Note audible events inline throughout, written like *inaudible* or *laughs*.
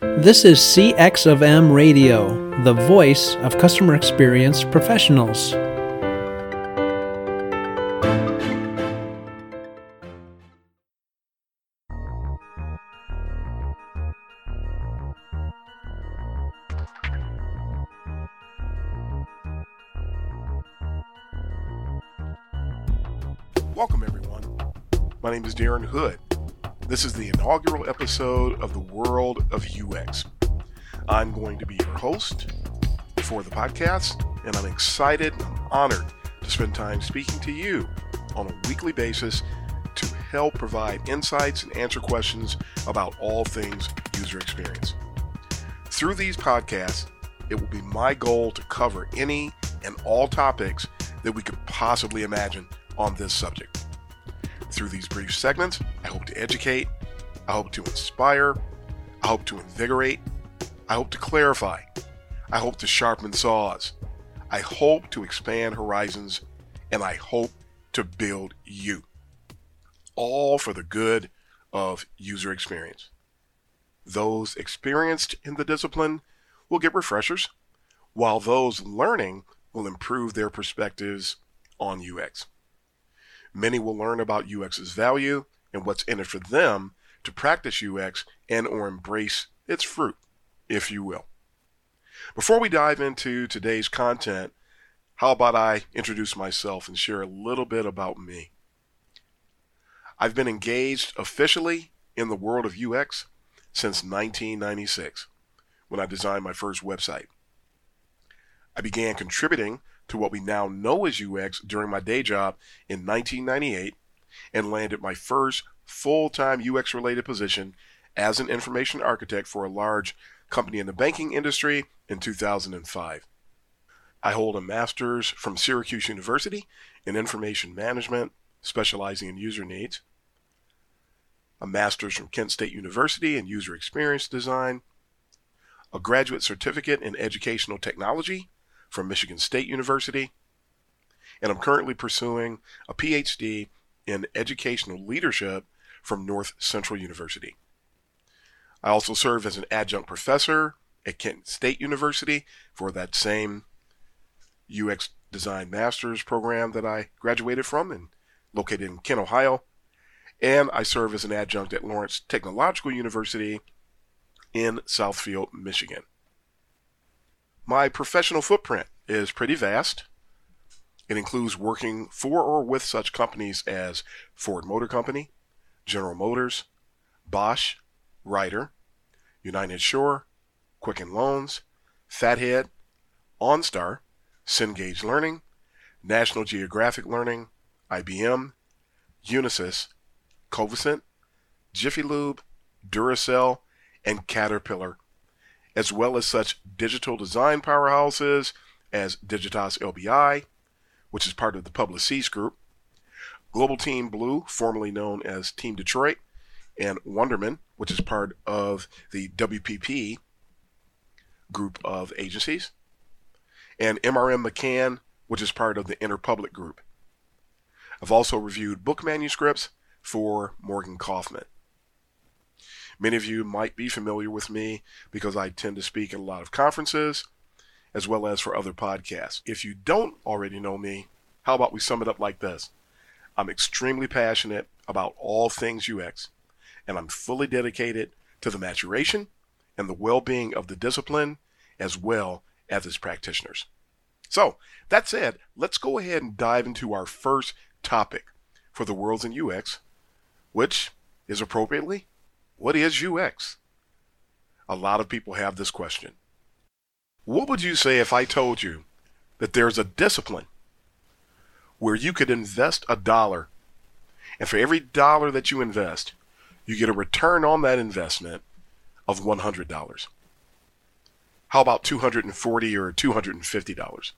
This is CX of M Radio, the voice of customer experience professionals. Welcome, everyone. My name is Darren Hood. This is the inaugural episode of the World of UX. I'm going to be your host for the podcast, and I'm excited and honored to spend time speaking to you on a weekly basis to help provide insights and answer questions about all things user experience. Through these podcasts, it will be my goal to cover any and all topics that we could possibly imagine on this subject. Through these brief segments, I hope to educate, I hope to inspire, I hope to invigorate, I hope to clarify, I hope to sharpen saws, I hope to expand horizons, and I hope to build you. All for the good of user experience. Those experienced in the discipline will get refreshers, while those learning will improve their perspectives on UX. Many will learn about UX's value and what's in it for them to practice UX and or embrace its fruit, if you will. Before we dive into today's content, how about I introduce myself and share a little bit about me? I've been engaged officially in the world of UX since 1996 when I designed my first website. I began contributing to what we now know as UX during my day job in 1998 and landed my first full time UX related position as an information architect for a large company in the banking industry in 2005. I hold a master's from Syracuse University in information management, specializing in user needs, a master's from Kent State University in user experience design, a graduate certificate in educational technology from Michigan State University, and I'm currently pursuing a PhD in educational leadership from North Central University. I also serve as an adjunct professor at Kent State University for that same UX Design Master's program that I graduated from and located in Kent, Ohio. And I serve as an adjunct at Lawrence Technological University in Southfield, Michigan. My professional footprint is pretty vast. It includes working for or with such companies as Ford Motor Company, General Motors, Bosch, Ryder, United Shore, Quicken Loans, Fathead, OnStar, Cengage Learning, National Geographic Learning, IBM, Unisys, Covisint, Jiffy Lube, Duracell, and Caterpillar, as well as such digital design powerhouses as Digitas LBI, which is part of the Publicis Group, Global Team Blue, formerly known as Team Detroit, and Wunderman, which is part of the WPP group of agencies, and MRM McCann, which is part of the Interpublic Group. I've also reviewed book manuscripts for Morgan Kaufmann. Many of you might be familiar with me because I tend to speak at a lot of conferences as well as for other podcasts. If you don't already know me, how about we sum it up like this? I'm extremely passionate about all things UX, and I'm fully dedicated to the maturation and the well being of the discipline as well as its practitioners. So, that said, let's go ahead and dive into our first topic for the worlds in UX, which is appropriately what is UX? A lot of people have this question. What would you say if I told you that there's a discipline where you could invest a dollar, and for every dollar that you invest, you get a return on that investment of $100? How about $240 or $250?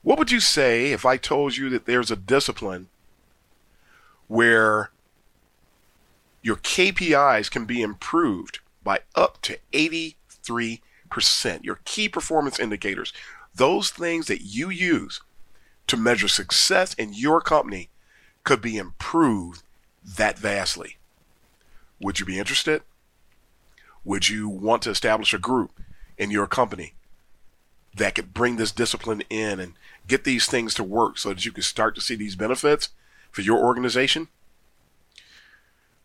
What would you say if I told you that there's a discipline where your KPIs can be improved by up to 83 percent your key performance indicators, those things that you use to measure success in your company could be improved that vastly. Would you be interested? Would you want to establish a group in your company that could bring this discipline in and get these things to work so that you can start to see these benefits for your organization?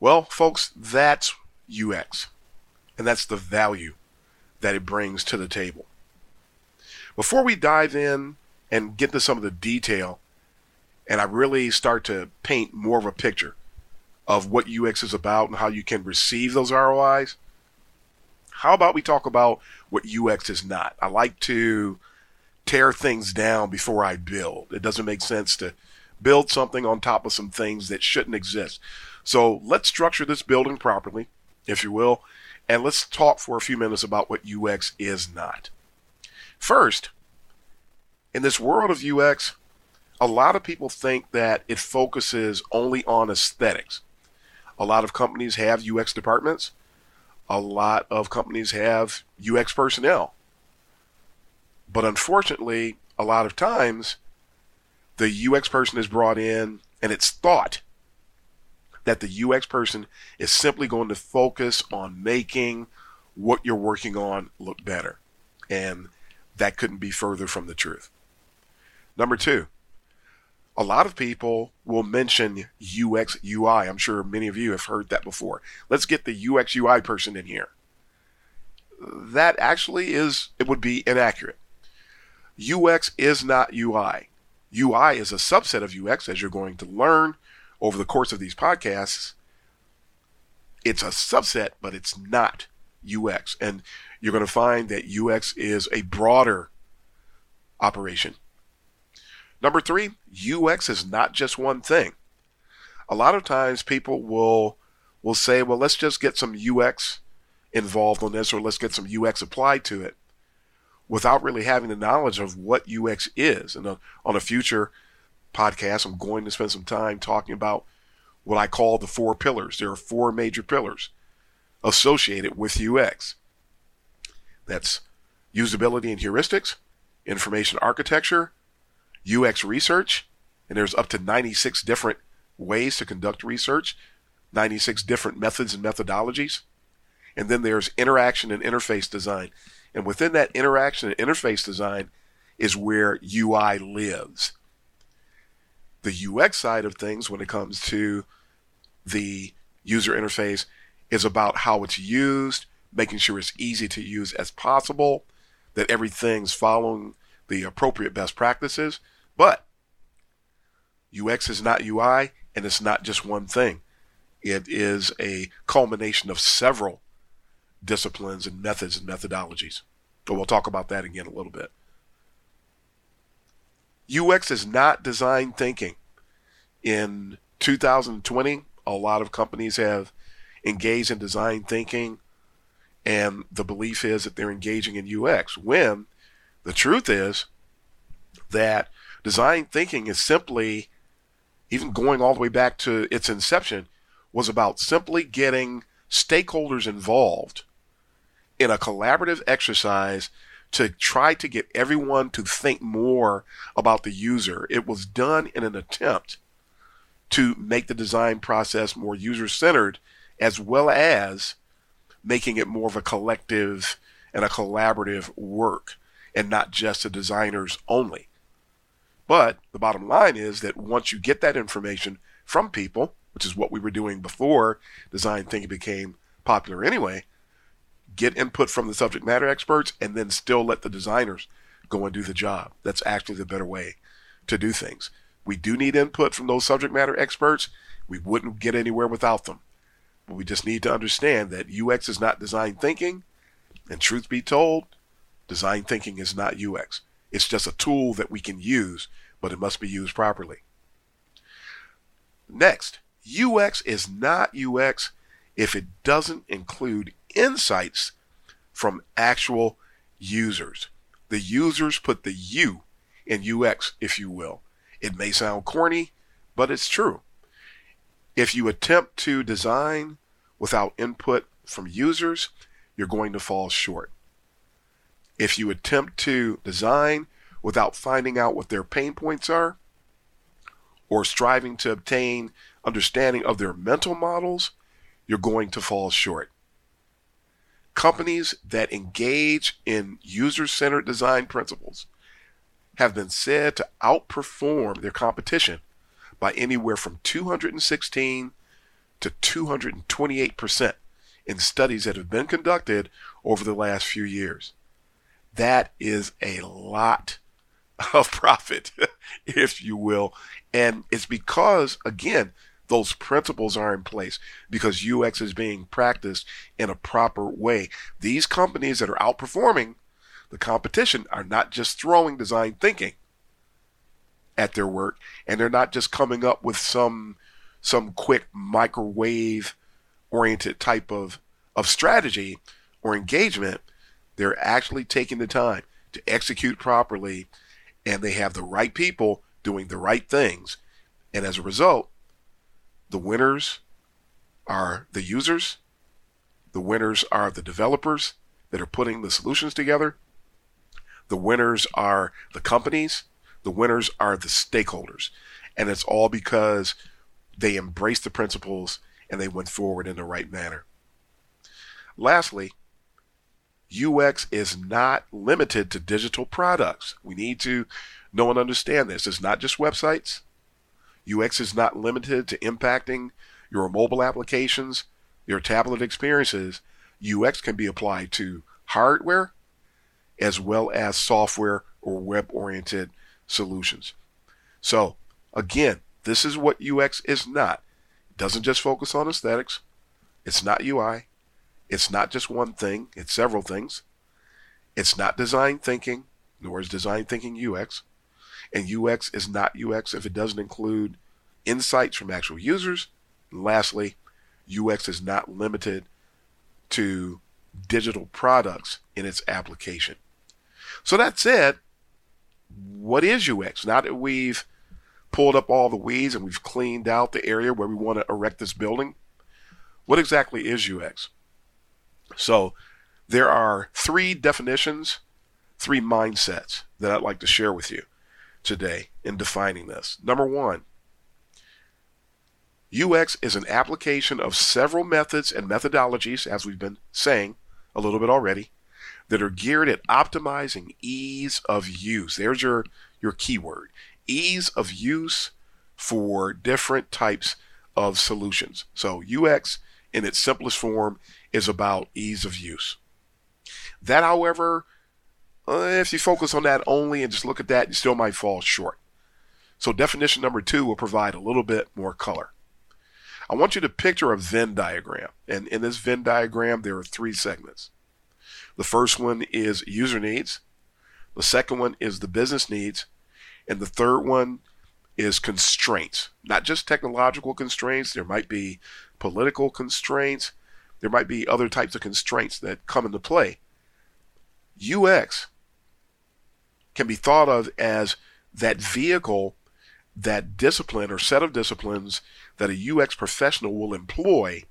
Well, folks, that's UX. And that's the value that it brings to the table. Before we dive in and get to some of the detail, and I really start to paint more of a picture of what UX is about and how you can receive those ROIs, how about we talk about what UX is not? I like to tear things down before I build. It doesn't make sense to build something on top of some things that shouldn't exist. So let's structure this building properly, if you will, and let's talk for a few minutes about what UX is not. First, in this world of UX, a lot of people think that it focuses only on aesthetics. A lot of companies have UX departments. A lot of companies have UX personnel. But unfortunately, a lot of times, the UX person is brought in and it's thought that the UX person is simply going to focus on making what you're working on look better. And that couldn't be further from the truth. Number two, a lot of people will mention UX UI. I'm sure many of you have heard that before. Let's get the UX UI person in here. That actually is, it would be inaccurate. UX is not UI. UI is a subset of UX, as you're going to learn over the course of these podcasts. It's a subset, but it's not UX. And you're going to find that UX is a broader operation. Number three, UX is not just one thing. A lot of times people will will say, well, let's just get some UX involved on this or let's get some UX applied to it without really having the knowledge of what UX is. And uh, on a future podcast, I'm going to spend some time talking about what I call the four pillars. There are four major pillars associated with UX. That's usability and heuristics, information architecture, UX research, and there's up to 96 different ways to conduct research, 96 different methods and methodologies. And then there's interaction and interface design. And within that interaction and interface design is where UI lives. The UX side of things, when it comes to the user interface, is about how it's used, making sure it's easy to use as possible, that everything's following the appropriate best practices. But UX is not UI, and it's not just one thing. It is a culmination of several disciplines and methods and methodologies. But we'll talk about that again a little bit. UX is not design thinking. In 2020, a lot of companies have engaged in design thinking, and the belief is that they're engaging in UX. When the truth is that design thinking is simply, even going all the way back to its inception, was about simply getting stakeholders involved in a collaborative exercise to try to get everyone to think more about the user. It was done in an attempt to make the design process more user centered as well as making it more of a collective and a collaborative work and not just the designers only. But the bottom line is that once you get that information from people, which is what we were doing before design thinking became popular anyway, get input from the subject matter experts and then still let the designers go and do the job. That's actually the better way to do things. We do need input from those subject matter experts. We wouldn't get anywhere without them. But we just need to understand that UX is not design thinking. And truth be told, design thinking is not UX. It's just a tool that we can use, but it must be used properly. Next, UX is not UX if it doesn't include insights from actual users. The users put the U in UX, if you will. It may sound corny, but it's true. If you attempt to design without input from users, you're going to fall short. If you attempt to design without finding out what their pain points are, or striving to obtain understanding of their mental models, you're going to fall short. Companies that engage in user centered design principles have been said to outperform their competition by anywhere from 216 to 228% in studies that have been conducted over the last few years. That is a lot of *laughs* profit, *laughs* if you will. And it's because, again, those principles are in place because UX is being practiced in a proper way. These companies that are outperforming the competition are not just throwing design thinking at their work and they're not just coming up with some some quick microwave oriented type of of strategy or engagement they're actually taking the time to execute properly and they have the right people doing the right things and as a result the winners are the users, the winners are the developers that are putting the solutions together, the winners are the companies, the winners are the stakeholders. And it's all because they embraced the principles and they went forward in the right manner. Lastly, UX is not limited to digital products. We need to know and understand this. It's not just websites, UX is not limited to impacting your mobile applications, your tablet experiences. UX can be applied to hardware as well as software or web oriented solutions. So, again, this is what UX is not. It doesn't just focus on aesthetics, it's not UI, it's not just one thing, it's several things. It's not design thinking, nor is design thinking UX. And UX is not UX if it doesn't include insights from actual users. And lastly, UX is not limited to digital products in its application. So that said, what is UX? Now that we've pulled up all the weeds and we've cleaned out the area where we want to erect this building, what exactly is UX? So there are three definitions, three mindsets that I'd like to share with you today in defining this. Number one, UX is an application of several methods and methodologies, as we've been saying a little bit already, that are geared at optimizing ease of use. There's your, your keyword ease of use for different types of solutions. So, UX in its simplest form is about ease of use. That, however, Uh, if you focus on that only and just look at that, you still might fall short. So definition number two will provide a little bit more color. I want you to picture a Venn diagram. And in this Venn diagram, there are three segments. The first one is user needs. The second one is the business needs. And the third one is constraints, not just technological constraints. There might be political constraints. There might be other types of constraints that come into play. UX can be thought of as that vehicle, that discipline or set of disciplines that a UX professional will employ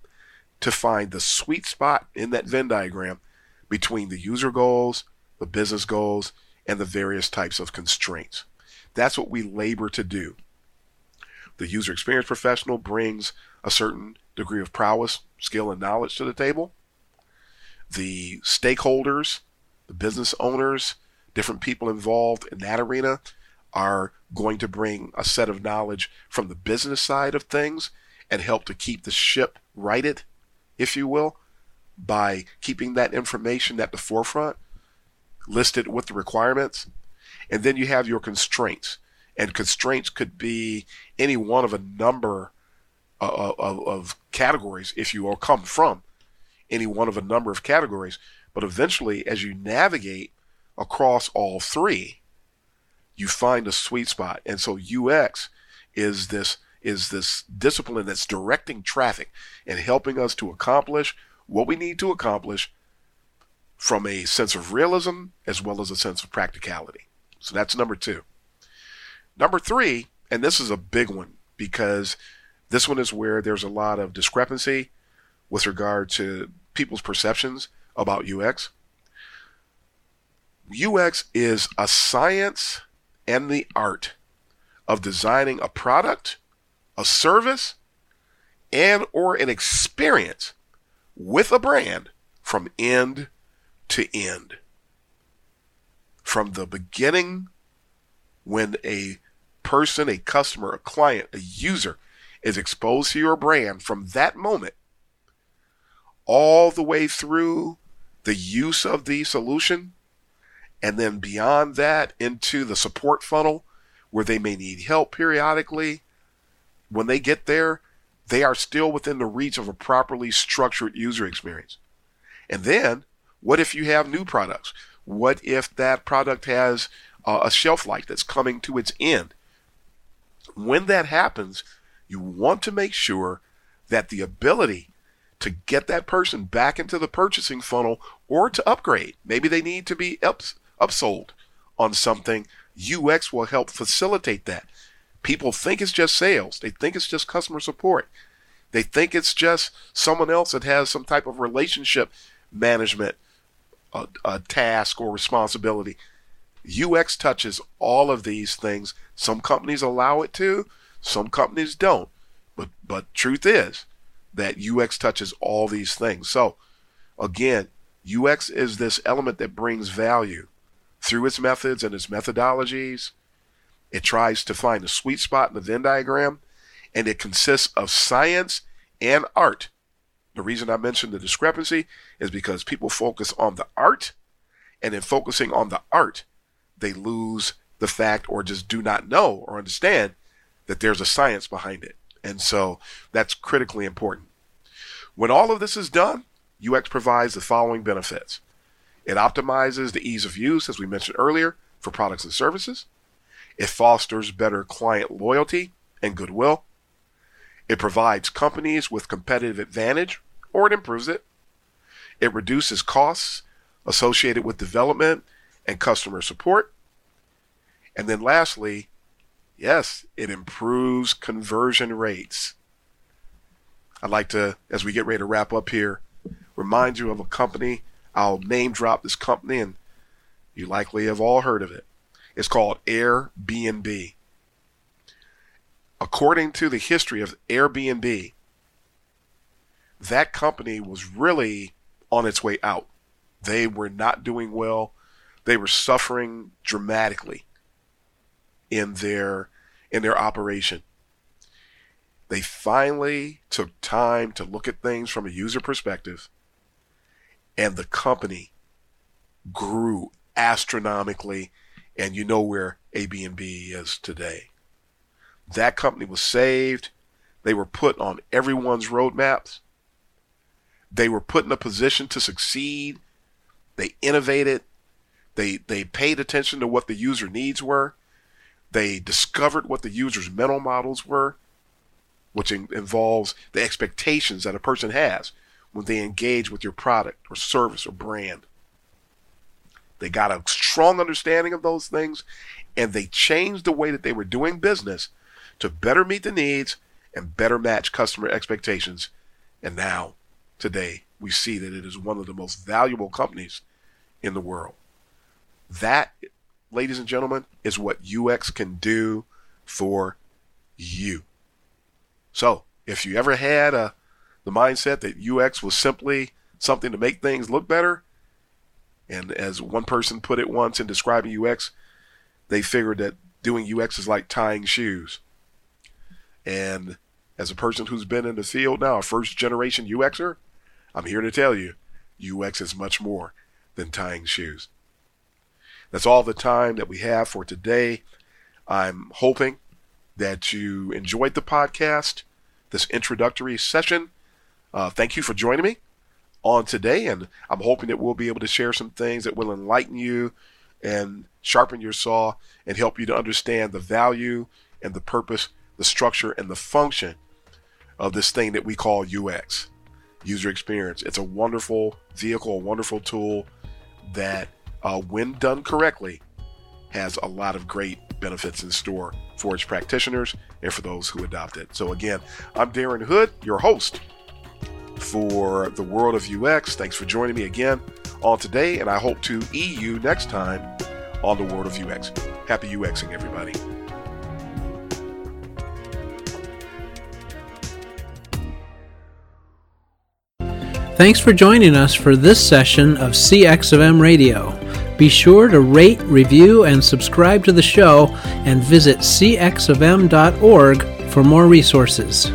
to find the sweet spot in that Venn diagram between the user goals, the business goals, and the various types of constraints. That's what we labor to do. The user experience professional brings a certain degree of prowess, skill, and knowledge to the table. The stakeholders, the business owners, different people involved in that arena are going to bring a set of knowledge from the business side of things and help to keep the ship righted, if you will, by keeping that information at the forefront, listed with the requirements. And then you have your constraints. And constraints could be any one of a number of, of, of categories, if you will, come from any one of a number of categories. But eventually, as you navigate across all three, you find a sweet spot. And so UX is this is this discipline that's directing traffic and helping us to accomplish what we need to accomplish from a sense of realism as well as a sense of practicality. So that's number 2. Number 3, and this is a big one because this one is where there's a lot of discrepancy with regard to people's perceptions about UX. UX is a science and the art of designing a product, a service, and or an experience with a brand from end to end. From the beginning, when a person, a customer, a client, a user is exposed to your brand, from that moment, all the way through the use of the solution, and then beyond that into the support funnel where they may need help periodically. When they get there, they are still within the reach of a properly structured user experience. And then, what if you have new products? What if that product has a shelf life that's coming to its end? When that happens, you want to make sure that the ability to get that person back into the purchasing funnel or to upgrade, maybe they need to be ups, upsold on something, UX will help facilitate that. People think it's just sales. They think it's just customer support. They think it's just someone else that has some type of relationship management a, uh, task or responsibility. UX touches all of these things. Some companies allow it to, some companies don't. But but truth is that UX touches all these things. So again, UX is this element that brings value through its methods and its methodologies. It tries to find a sweet spot in the Venn diagram, and it consists of science and art. The reason I mentioned the discrepancy is because people focus on the art, and in focusing on the art, they lose the fact or just do not know or understand that there's a science behind it. And so that's critically important. When all of this is done, UX provides the following benefits it optimizes the ease of use, as we mentioned earlier, for products and services. It fosters better client loyalty and goodwill. It provides companies with competitive advantage or it improves it. It reduces costs associated with development and customer support. And then lastly, yes, it improves conversion rates. I'd like to, as we get ready to wrap up here, remind you of a company. I'll name drop this company, and you likely have all heard of it. It's called Airbnb. According to the history of Airbnb, that company was really on its way out. They were not doing well. They were suffering dramatically in their in their operation. They finally took time to look at things from a user perspective, and the company grew astronomically. And you know where Airbnb is today. That company was saved. They were put on everyone's roadmaps. They were put in a position to succeed. They innovated. They they paid attention to what the user needs were. They discovered what the user's mental models were, which in, involves the expectations that a person has when they engage with your product or service or brand. They got a strong understanding of those things and they changed the way that they were doing business to better meet the needs and better match customer expectations. And now, today, we see that it is one of the most valuable companies in the world. That ladies and gentlemen, is what UX can do for you. So, if you ever had a, the mindset that UX was simply something to make things look better, and as one person put it once in describing UX, they figured that doing UX is like tying shoes. And as a person who's been in the field now, a first generation UXer, I'm here to tell you UX is much more than tying shoes. That's all the time that we have for today. I'm hoping that you enjoyed the podcast, this introductory session. Uh, thank you for joining me on today, and I'm hoping that we'll be able to share some things that will enlighten you and sharpen your saw and help you to understand the value and the purpose, the structure, and the function of this thing that we call UX, user experience. It's a wonderful vehicle, a wonderful tool that uh, when done correctly, has a lot of great benefits in store for its practitioners and for those who adopt it. So, again, I'm Darren Hood, your host for the world of UX. Thanks for joining me again on today, and I hope to e you next time on the world of UX. Happy UXing, everybody. Thanks for joining us for this session of CX of M Radio. Be sure to rate, review, and subscribe to the show and visit cxofm.org for more resources.